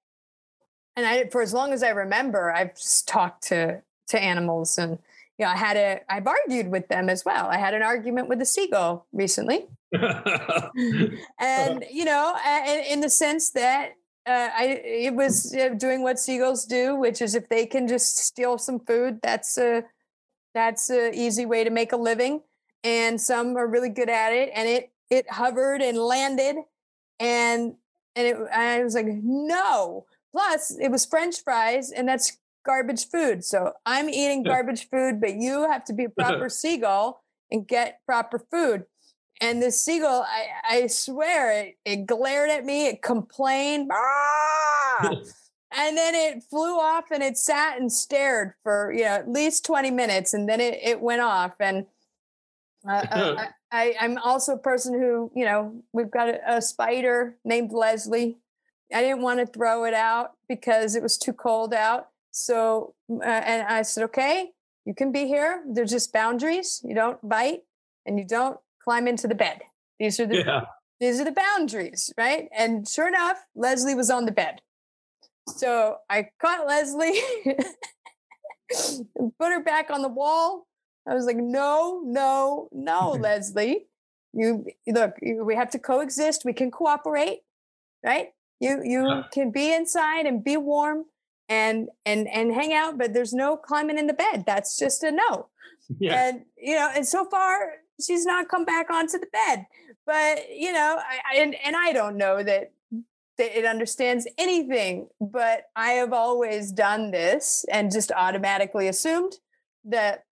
and I for as long as I remember, I've talked to to animals, and you know, I had a I've argued with them as well. I had an argument with a seagull recently, and you know, in, in the sense that uh, I it was uh, doing what seagulls do, which is if they can just steal some food, that's a that's an easy way to make a living. And some are really good at it. And it it hovered and landed, and and it, I was like, no. Plus, it was French fries, and that's garbage food. So I'm eating garbage food, but you have to be a proper seagull and get proper food. And the seagull, I, I swear, it, it glared at me, it complained, ah! and then it flew off and it sat and stared for you know at least 20 minutes and then it, it went off. And uh, I, I, am also a person who, you know, we've got a, a spider named Leslie. I didn't want to throw it out because it was too cold out. So, uh, and I said, okay, you can be here. There's just boundaries. You don't bite and you don't climb into the bed. These are the yeah. these are the boundaries, right? And sure enough, Leslie was on the bed. So I caught Leslie put her back on the wall. I was like, no, no, no, Leslie. You look, you, we have to coexist. We can cooperate, right? You you can be inside and be warm and and and hang out, but there's no climbing in the bed. That's just a no. Yeah. And you know, and so far she's not come back onto the bed. But you know, I, I and and I don't know that it understands anything, but I have always done this and just automatically assumed that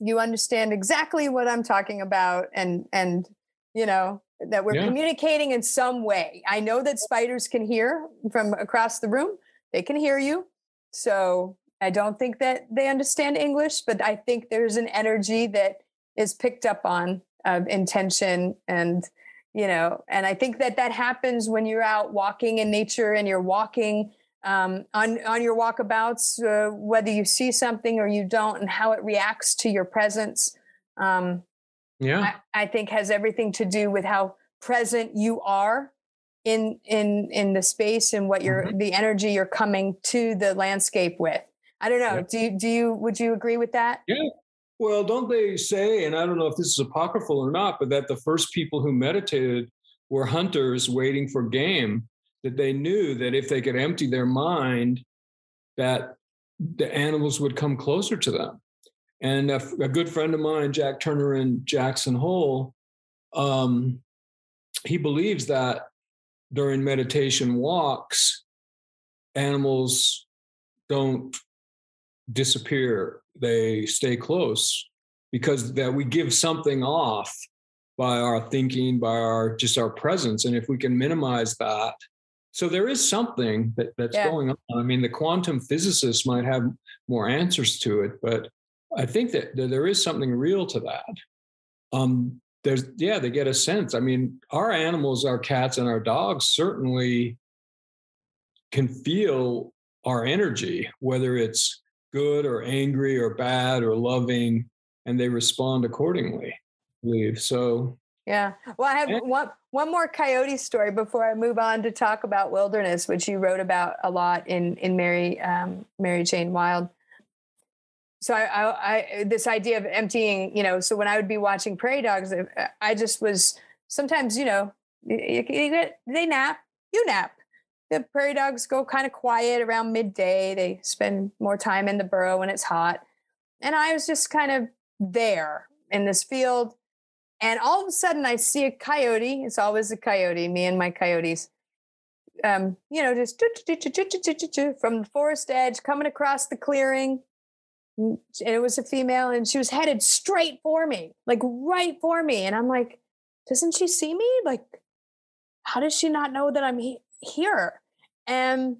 you understand exactly what I'm talking about and and you know that we're yeah. communicating in some way. I know that spiders can hear from across the room. They can hear you. So I don't think that they understand English, but I think there's an energy that is picked up on of intention and you know and i think that that happens when you're out walking in nature and you're walking um, on on your walkabouts uh, whether you see something or you don't and how it reacts to your presence um, yeah I, I, think has everything to do with how present you are in in in the space and what you're mm-hmm. the energy you're coming to the landscape with i don't know yeah. do you do you would you agree with that yeah well, don't they say, and I don't know if this is apocryphal or not, but that the first people who meditated were hunters waiting for game, that they knew that if they could empty their mind, that the animals would come closer to them. And a, a good friend of mine, Jack Turner in Jackson Hole, um, he believes that during meditation walks, animals don't disappear they stay close because that we give something off by our thinking by our just our presence and if we can minimize that so there is something that, that's yeah. going on. I mean the quantum physicists might have more answers to it but i think that, that there is something real to that. Um there's yeah they get a sense. I mean our animals our cats and our dogs certainly can feel our energy whether it's good or angry or bad or loving, and they respond accordingly. I believe so. Yeah. Well, I have and, one one more coyote story before I move on to talk about wilderness, which you wrote about a lot in in Mary um, Mary Jane Wild. So I, I, I this idea of emptying, you know, so when I would be watching prairie dogs, I just was sometimes, you know, you, you get, they nap, you nap the prairie dogs go kind of quiet around midday. They spend more time in the burrow when it's hot. And I was just kind of there in this field. And all of a sudden, I see a coyote. It's always a coyote, me and my coyotes. Um, you know, just from the forest edge coming across the clearing. And it was a female, and she was headed straight for me, like right for me. And I'm like, doesn't she see me? Like, how does she not know that I'm he- here? And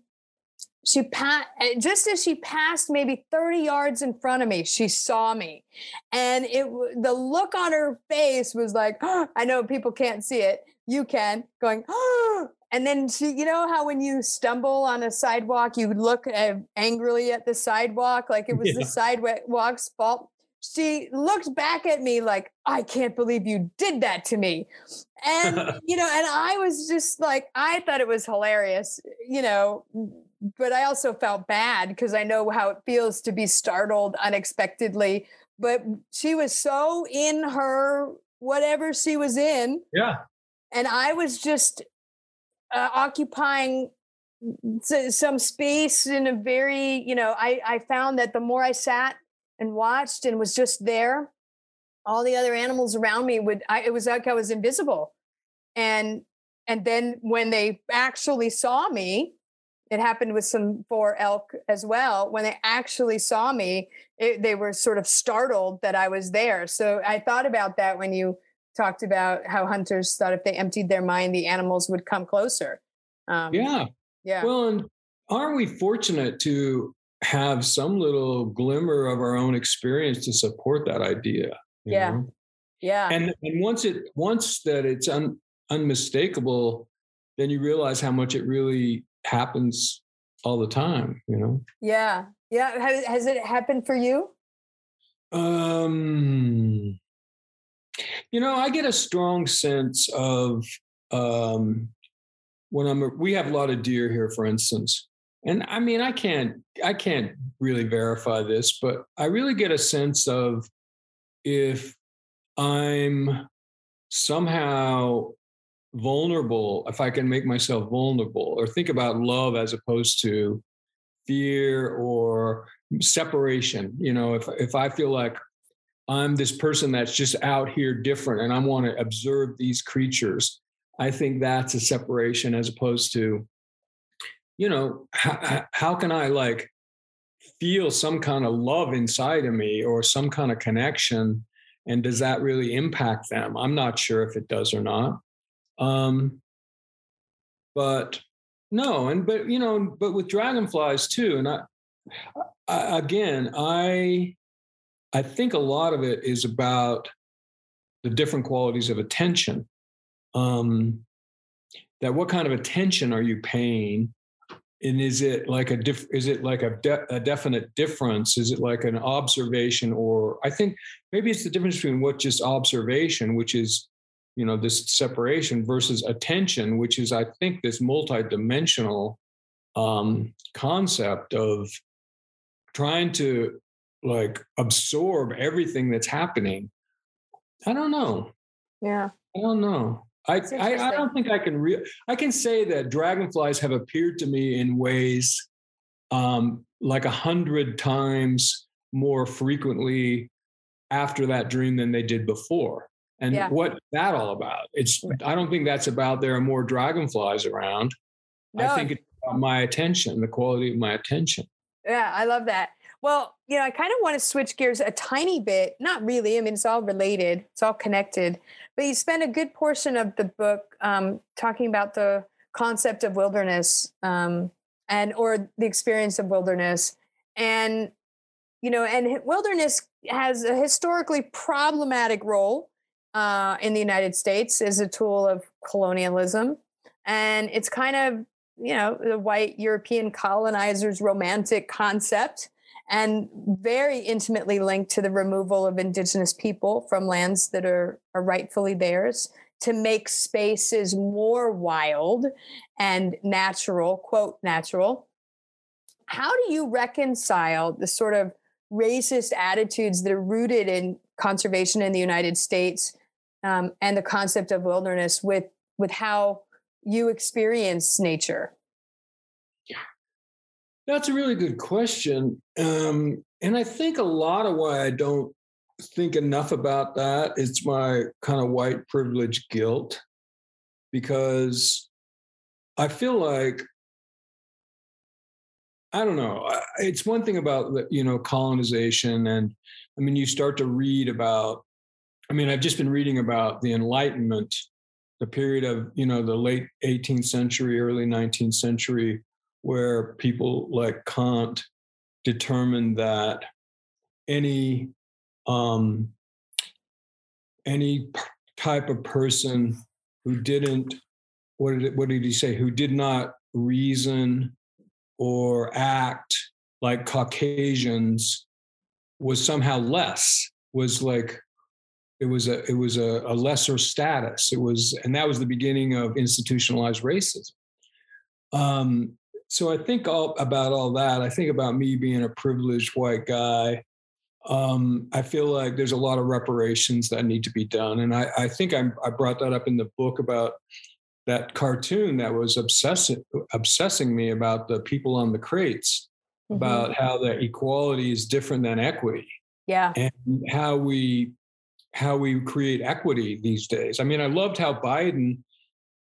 she passed just as she passed maybe 30 yards in front of me she saw me. And it the look on her face was like oh, i know people can't see it you can going oh, and then she you know how when you stumble on a sidewalk you look uh, angrily at the sidewalk? Like it was yeah. the sidewalk's fault she looked back at me like, I can't believe you did that to me. And, you know, and I was just like, I thought it was hilarious, you know, but I also felt bad because I know how it feels to be startled unexpectedly. But she was so in her whatever she was in. Yeah. And I was just uh, occupying some space in a very, you know, I, I found that the more I sat and watched and was just there, all the other animals around me would, I, it was like I was invisible. And, and then when they actually saw me, it happened with some four elk as well. When they actually saw me, it, they were sort of startled that I was there. So I thought about that when you talked about how hunters thought if they emptied their mind, the animals would come closer. Um, yeah. Yeah. Well, and aren't we fortunate to have some little glimmer of our own experience to support that idea? Yeah. Know? Yeah. And and once it once that it's un, unmistakable, then you realize how much it really happens all the time, you know? Yeah. Yeah. Has, has it happened for you? Um you know, I get a strong sense of um, when I'm. We have a lot of deer here, for instance, and I mean, I can't, I can't really verify this, but I really get a sense of if I'm somehow vulnerable, if I can make myself vulnerable, or think about love as opposed to fear or separation. You know, if if I feel like I'm this person that's just out here different and I want to observe these creatures. I think that's a separation as opposed to, you know, how, how can I like feel some kind of love inside of me or some kind of connection? And does that really impact them? I'm not sure if it does or not. Um, but no, and but you know, but with dragonflies too, and I, I again, I I think a lot of it is about the different qualities of attention. Um, that what kind of attention are you paying? And is it like a diff, is it like a, de- a definite difference? Is it like an observation, or I think maybe it's the difference between what just observation, which is you know this separation, versus attention, which is I think this multidimensional um, concept of trying to like absorb everything that's happening. I don't know. Yeah. I don't know. I, I, I don't think I can real I can say that dragonflies have appeared to me in ways um, like a hundred times more frequently after that dream than they did before. And yeah. what that all about? It's I don't think that's about there are more dragonflies around. No. I think it's about my attention, the quality of my attention. Yeah, I love that. Well, you know, I kind of want to switch gears a tiny bit. Not really. I mean, it's all related, it's all connected. But you spend a good portion of the book um, talking about the concept of wilderness um, and or the experience of wilderness. And, you know, and wilderness has a historically problematic role uh, in the United States as a tool of colonialism. And it's kind of, you know, the white European colonizers' romantic concept and very intimately linked to the removal of indigenous people from lands that are, are rightfully theirs to make spaces more wild and natural, quote, natural. How do you reconcile the sort of racist attitudes that are rooted in conservation in the United States um, and the concept of wilderness with, with how you experience nature? That's a really good question. Um, and I think a lot of why I don't think enough about that is my kind of white privilege guilt because I feel like I don't know. It's one thing about you know colonization, and I mean, you start to read about. I mean, I've just been reading about the Enlightenment, the period of you know the late 18th century, early 19th century, where people like Kant determined that any um, any type of person who didn't what did it, what did he say who did not reason or act like Caucasians was somehow less was like it was a it was a, a lesser status. It was, and that was the beginning of institutionalized racism. Um, so I think all about all that. I think about me being a privileged white guy. Um, I feel like there's a lot of reparations that need to be done, and I, I think I'm, I brought that up in the book about that cartoon that was obsessing obsessing me about the people on the crates, mm-hmm. about how that equality is different than equity. Yeah, and how we how we create equity these days. I mean, I loved how Biden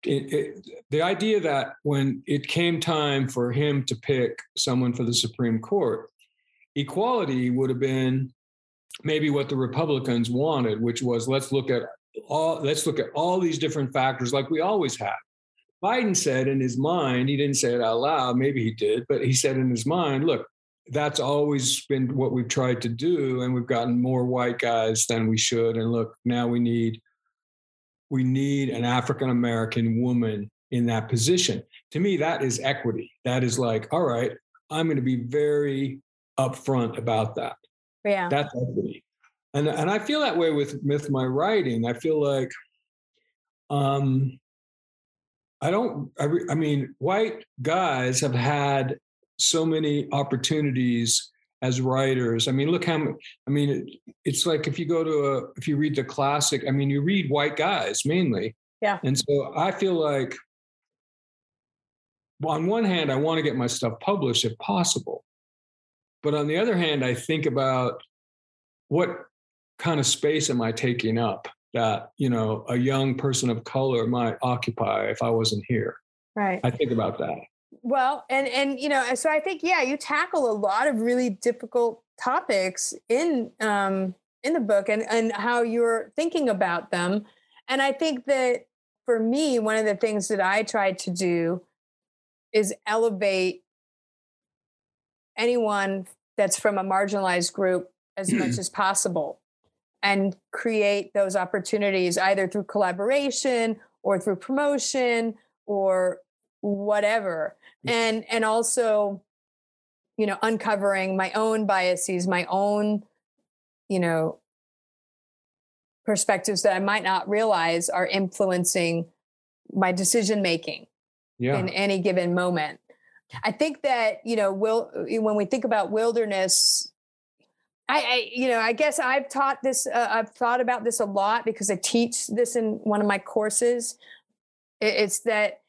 it, the idea that when it came time for him to pick someone for the Supreme Court, equality would have been maybe what the Republicans wanted, which was let's look at all let's look at all these different factors like we always have. Biden said in his mind, he didn't say it out loud, maybe he did, but he said in his mind, look, that's always been what we've tried to do and we've gotten more white guys than we should and look, now we need we need an African American woman in that position. To me, that is equity. That is like, all right, I'm going to be very upfront about that. Yeah. That's equity. And, and I feel that way with, with my writing. I feel like um, I don't, I, I mean, white guys have had so many opportunities as writers. I mean, look how I mean, it's like if you go to a if you read the classic. I mean, you read white guys mainly. Yeah. And so I feel like, on one hand, I want to get my stuff published if possible, but on the other hand, I think about what kind of space am I taking up that you know a young person of color might occupy if I wasn't here. Right. I think about that. Well, and and you know, so I think yeah, you tackle a lot of really difficult topics in um in the book and and how you're thinking about them. And I think that for me, one of the things that I try to do is elevate anyone that's from a marginalized group as much as possible and create those opportunities either through collaboration or through promotion or whatever and and also you know uncovering my own biases my own you know perspectives that i might not realize are influencing my decision making yeah. in any given moment i think that you know will when we think about wilderness I, I, you know, I guess I've taught this. Uh, I've thought about this a lot because I teach this in one of my courses. It's that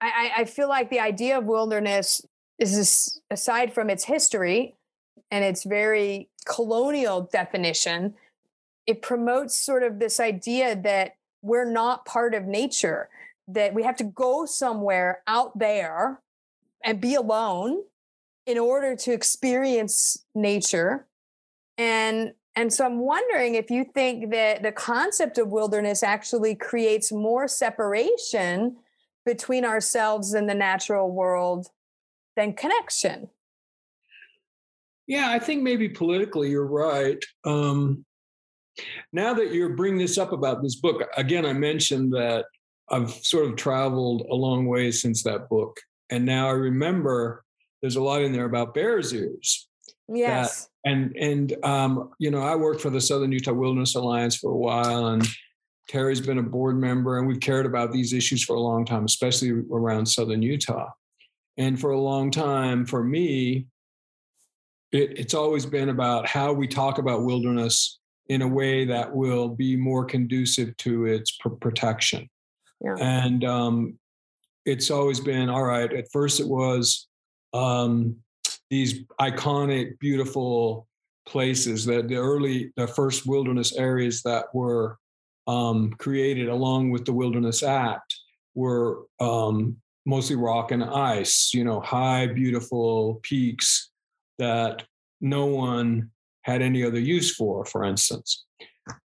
I, I feel like the idea of wilderness is this, aside from its history and its very colonial definition, it promotes sort of this idea that we're not part of nature, that we have to go somewhere out there and be alone in order to experience nature. And and so I'm wondering if you think that the concept of wilderness actually creates more separation between ourselves and the natural world than connection. Yeah, I think maybe politically you're right. Um, now that you're bringing this up about this book, again, I mentioned that I've sort of traveled a long way since that book. And now I remember there's a lot in there about bears ears. Yes. That, and and um, you know, I worked for the Southern Utah Wilderness Alliance for a while, and Terry's been a board member, and we've cared about these issues for a long time, especially around Southern Utah. And for a long time, for me, it, it's always been about how we talk about wilderness in a way that will be more conducive to its pr- protection. Yeah. And um, it's always been all right. At first, it was um, these iconic, beautiful places that the early, the first wilderness areas that were um, created along with the Wilderness Act were um, mostly rock and ice, you know, high, beautiful peaks that no one had any other use for, for instance.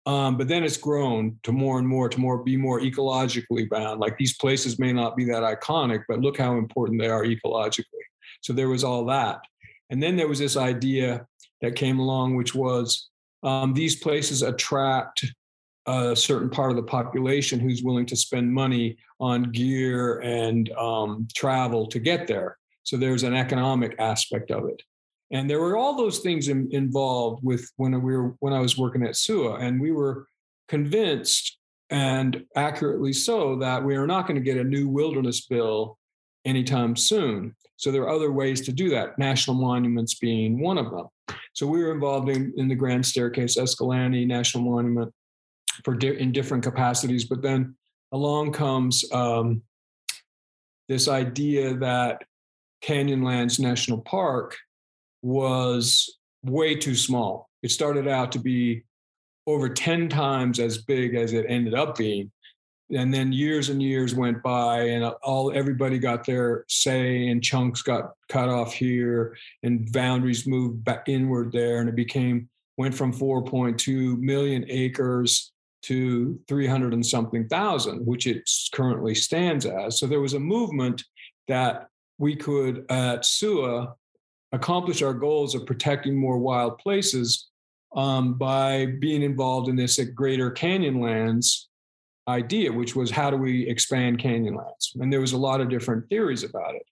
Um, but then it's grown to more and more to more be more ecologically bound. Like these places may not be that iconic, but look how important they are ecologically. So there was all that. And then there was this idea that came along, which was um, these places attract a certain part of the population who's willing to spend money on gear and um, travel to get there. So there's an economic aspect of it. And there were all those things in, involved with when we were when I was working at SUA, and we were convinced, and accurately so, that we are not going to get a new wilderness bill anytime soon. So there are other ways to do that. National monuments being one of them. So we were involved in, in the Grand Staircase, Escalante National Monument, for di- in different capacities. But then along comes um, this idea that Canyonlands National Park was way too small. It started out to be over 10 times as big as it ended up being. And then years and years went by, and all everybody got their say, and chunks got cut off here, and boundaries moved back inward there, and it became went from 4.2 million acres to 300 and something thousand, which it currently stands as. So there was a movement that we could at SUA accomplish our goals of protecting more wild places um, by being involved in this greater canyonlands idea, which was how do we expand canyonlands? And there was a lot of different theories about it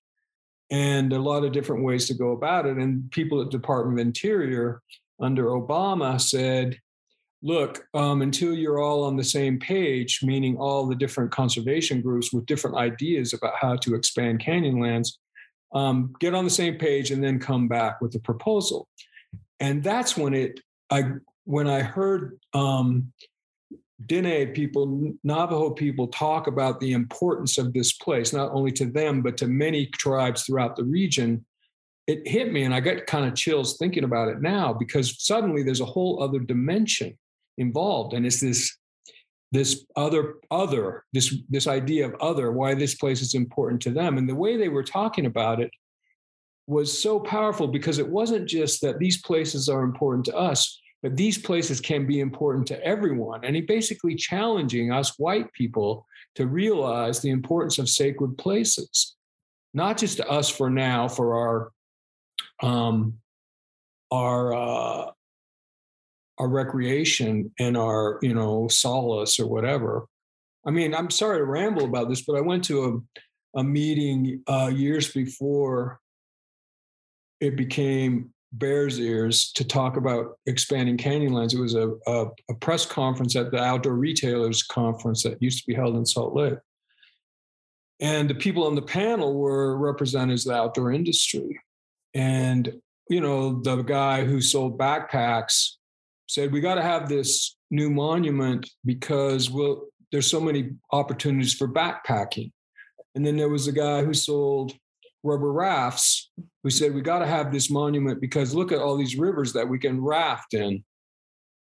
and a lot of different ways to go about it. And people at Department of Interior under Obama said, look, um, until you're all on the same page, meaning all the different conservation groups with different ideas about how to expand canyonlands, um, get on the same page and then come back with a proposal. And that's when it, I, when I heard um, people, Navajo people talk about the importance of this place, not only to them, but to many tribes throughout the region, it hit me and I got kind of chills thinking about it now because suddenly there's a whole other dimension involved. And it's this this other other this this idea of other why this place is important to them and the way they were talking about it was so powerful because it wasn't just that these places are important to us but these places can be important to everyone and he basically challenging us white people to realize the importance of sacred places not just to us for now for our um our uh our recreation and our you know solace or whatever. I mean i'm sorry to ramble about this but i went to a, a meeting uh, years before it became bears ears to talk about expanding canyonlands it was a, a, a press conference at the outdoor retailers conference that used to be held in salt lake. And the people on the panel were representatives of the outdoor industry. And you know the guy who sold backpacks said we got to have this new monument because we'll, there's so many opportunities for backpacking. And then there was a guy who sold rubber rafts who said we got to have this monument because look at all these rivers that we can raft in.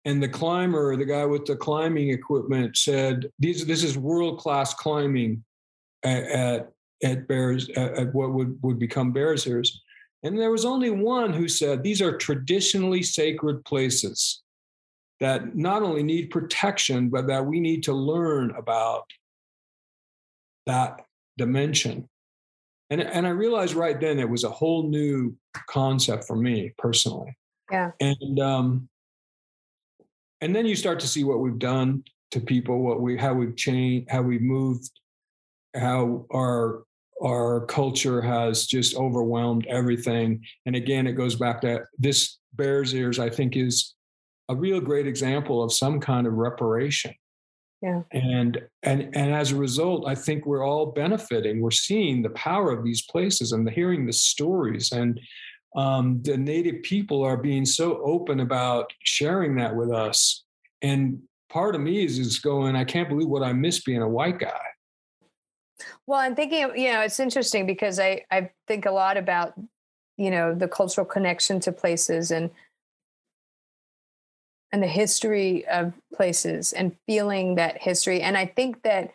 And the climber, the guy with the climbing equipment, said these this is world class climbing at, at at Bears at what would would become Bears Ears. And there was only one who said these are traditionally sacred places that not only need protection, but that we need to learn about that dimension. And, and I realized right then it was a whole new concept for me personally. Yeah. And um, and then you start to see what we've done to people, what we how we've changed, how we've moved, how our our culture has just overwhelmed everything. And again, it goes back to this Bears Ears, I think, is a real great example of some kind of reparation. Yeah. And and and as a result, I think we're all benefiting. We're seeing the power of these places and the, hearing the stories. And um, the native people are being so open about sharing that with us. And part of me is is going, I can't believe what I miss being a white guy. Well, I'm thinking, you know, it's interesting because I I think a lot about, you know, the cultural connection to places and and the history of places and feeling that history. And I think that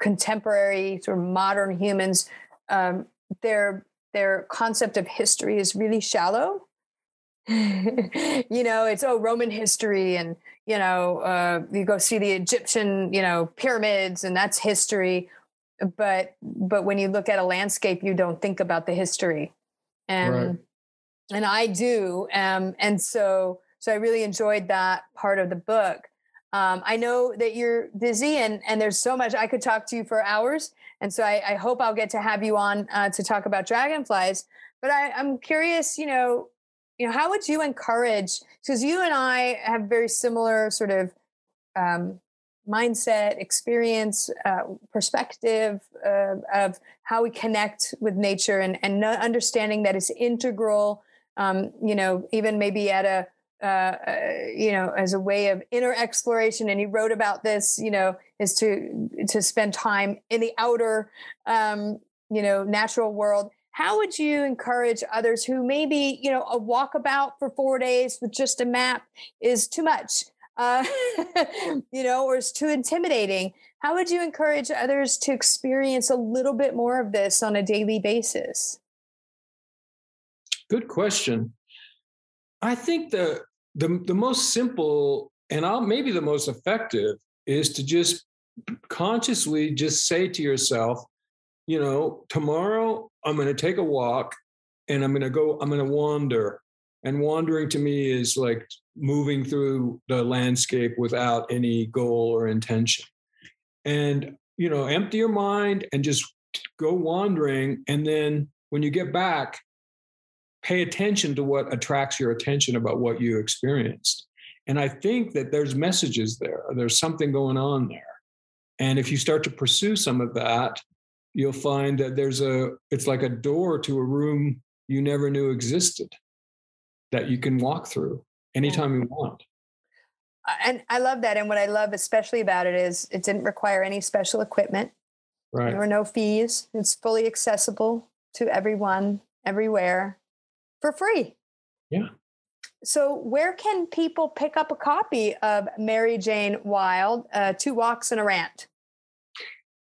contemporary sort of modern humans, um, their their concept of history is really shallow. you know, it's oh Roman history, and you know, uh, you go see the Egyptian, you know, pyramids, and that's history. But but when you look at a landscape, you don't think about the history, and right. and I do, um, and so so I really enjoyed that part of the book. Um, I know that you're busy and and there's so much I could talk to you for hours, and so I, I hope I'll get to have you on uh, to talk about dragonflies. but I, I'm curious, you know, you know, how would you encourage? Because you and I have very similar sort of um, mindset, experience, uh, perspective uh, of how we connect with nature, and and understanding that it's integral. Um, you know, even maybe at a uh, uh, you know, as a way of inner exploration. And he wrote about this, you know, is to to spend time in the outer, um, you know, natural world. How would you encourage others who maybe, you know, a walkabout for four days with just a map is too much, uh, you know, or is too intimidating? How would you encourage others to experience a little bit more of this on a daily basis? Good question. I think the the, the most simple and I'll, maybe the most effective is to just consciously just say to yourself, you know, tomorrow I'm going to take a walk and I'm going to go, I'm going to wander. And wandering to me is like moving through the landscape without any goal or intention. And, you know, empty your mind and just go wandering. And then when you get back, pay attention to what attracts your attention about what you experienced. And I think that there's messages there, there's something going on there. And if you start to pursue some of that, you'll find that there's a, it's like a door to a room you never knew existed that you can walk through anytime you want. And I love that. And what I love especially about it is it didn't require any special equipment. Right. There were no fees. It's fully accessible to everyone, everywhere for free. Yeah. So, where can people pick up a copy of Mary Jane Wild, uh, Two Walks and a Rant?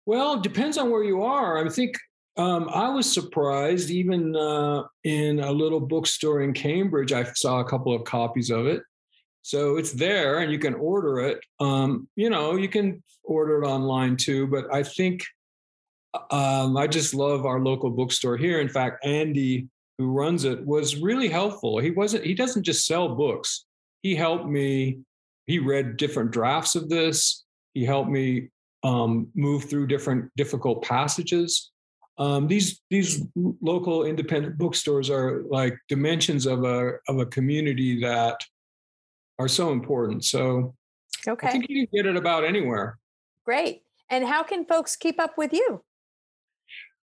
Well, it depends on where you are. I think um, I was surprised, even uh, in a little bookstore in Cambridge, I saw a couple of copies of it. So it's there and you can order it. Um, you know, you can order it online too, but I think um, I just love our local bookstore here. In fact, Andy who runs it was really helpful. He wasn't he doesn't just sell books. He helped me he read different drafts of this. He helped me um, move through different difficult passages. Um, these these local independent bookstores are like dimensions of a of a community that are so important. So okay. I think you can get it about anywhere. Great. And how can folks keep up with you?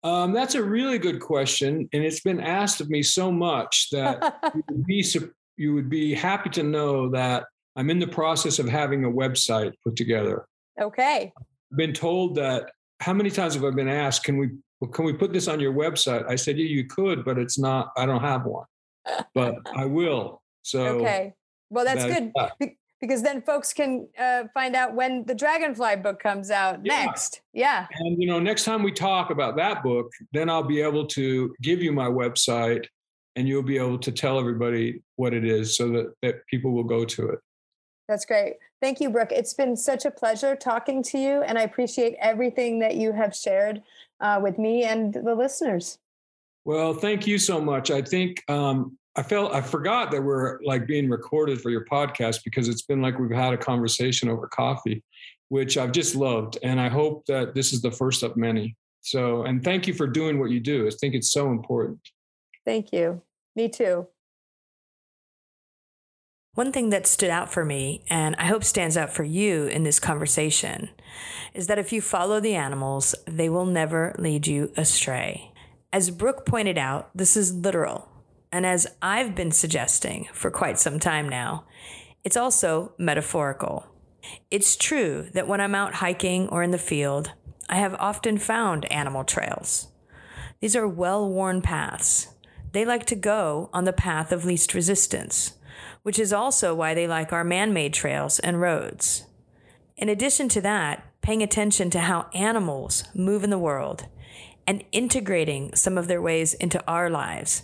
Um, that's a really good question, and it's been asked of me so much that you, would be, you would be happy to know that I'm in the process of having a website put together. Okay. I've been told that. How many times have I been asked? Can we can we put this on your website? I said, yeah, you could, but it's not. I don't have one, but I will. So okay. Well, that's that, good because then folks can uh, find out when the Dragonfly book comes out yeah. next. Yeah. And you know, next time we talk about that book, then I'll be able to give you my website, and you'll be able to tell everybody what it is, so that that people will go to it. That's great. Thank you, Brooke. It's been such a pleasure talking to you, and I appreciate everything that you have shared uh, with me and the listeners. Well, thank you so much. I think um, I felt I forgot that we're like being recorded for your podcast because it's been like we've had a conversation over coffee, which I've just loved. And I hope that this is the first of many. So, and thank you for doing what you do. I think it's so important. Thank you. Me too. One thing that stood out for me, and I hope stands out for you in this conversation, is that if you follow the animals, they will never lead you astray. As Brooke pointed out, this is literal. And as I've been suggesting for quite some time now, it's also metaphorical. It's true that when I'm out hiking or in the field, I have often found animal trails. These are well worn paths. They like to go on the path of least resistance, which is also why they like our man made trails and roads. In addition to that, paying attention to how animals move in the world and integrating some of their ways into our lives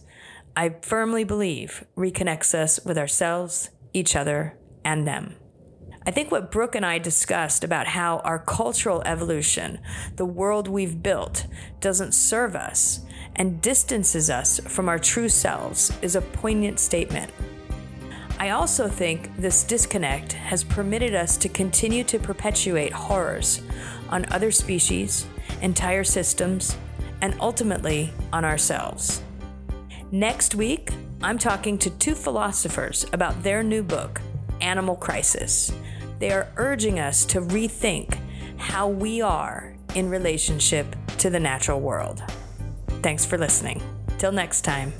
I firmly believe reconnects us with ourselves, each other, and them. I think what Brooke and I discussed about how our cultural evolution, the world we've built, doesn't serve us and distances us from our true selves is a poignant statement. I also think this disconnect has permitted us to continue to perpetuate horrors on other species, entire systems, and ultimately on ourselves. Next week, I'm talking to two philosophers about their new book, Animal Crisis. They are urging us to rethink how we are in relationship to the natural world. Thanks for listening. Till next time.